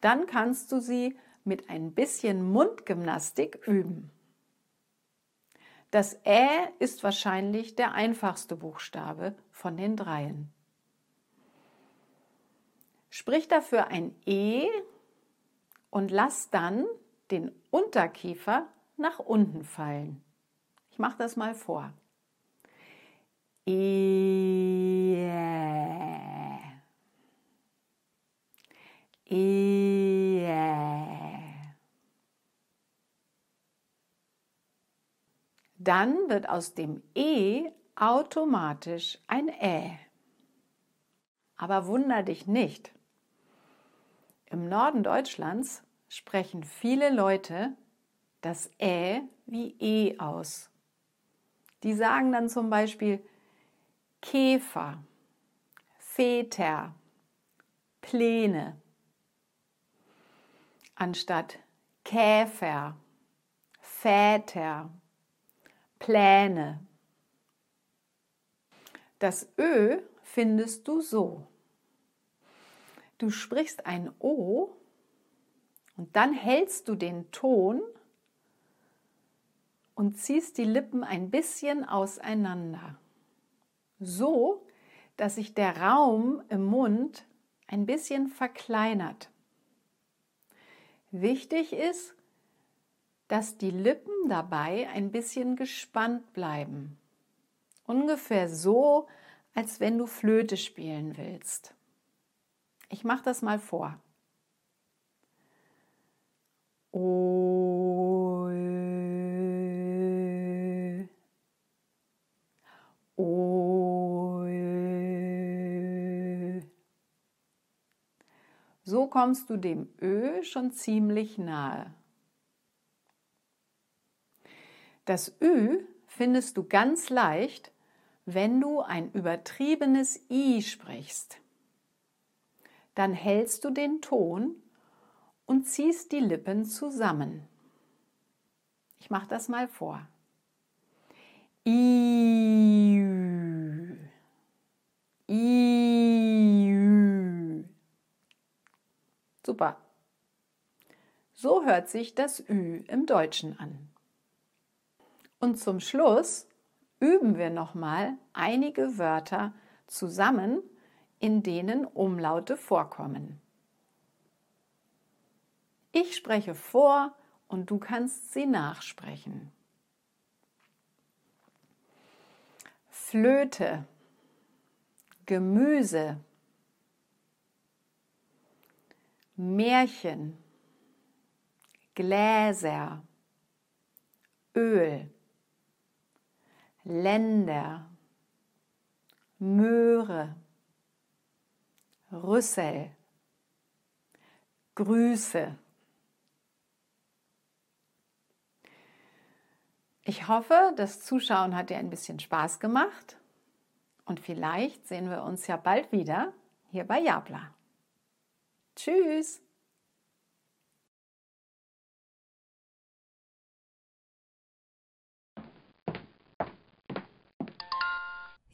dann kannst du sie mit ein bisschen Mundgymnastik üben. Das Ä ist wahrscheinlich der einfachste Buchstabe von den dreien. Sprich dafür ein E und lass dann den Unterkiefer nach unten fallen. Ich mache das mal vor. E. E. Dann wird aus dem E automatisch ein Ä. Aber wunder dich nicht. Im Norden Deutschlands sprechen viele Leute das Ä wie E aus. Die sagen dann zum Beispiel Käfer, Väter, Pläne anstatt Käfer, Väter, Pläne. Das Ö findest du so. Du sprichst ein O und dann hältst du den Ton und ziehst die Lippen ein bisschen auseinander. So, dass sich der Raum im Mund ein bisschen verkleinert. Wichtig ist, dass die Lippen dabei ein bisschen gespannt bleiben. Ungefähr so, als wenn du Flöte spielen willst. Ich mache das mal vor. O, o, so kommst du dem Ö schon ziemlich nahe. Das Ü findest du ganz leicht, wenn du ein übertriebenes I sprichst. Dann hältst du den Ton und ziehst die Lippen zusammen. Ich mache das mal vor. I, I, Super. So hört sich das Ü im Deutschen an. Und zum Schluss üben wir nochmal einige Wörter zusammen, in denen Umlaute vorkommen. Ich spreche vor und du kannst sie nachsprechen. Flöte, Gemüse, Märchen, Gläser, Öl, Länder, Möhre, Rüssel, Grüße. Ich hoffe, das Zuschauen hat dir ein bisschen Spaß gemacht und vielleicht sehen wir uns ja bald wieder hier bei Jabla. Tschüss!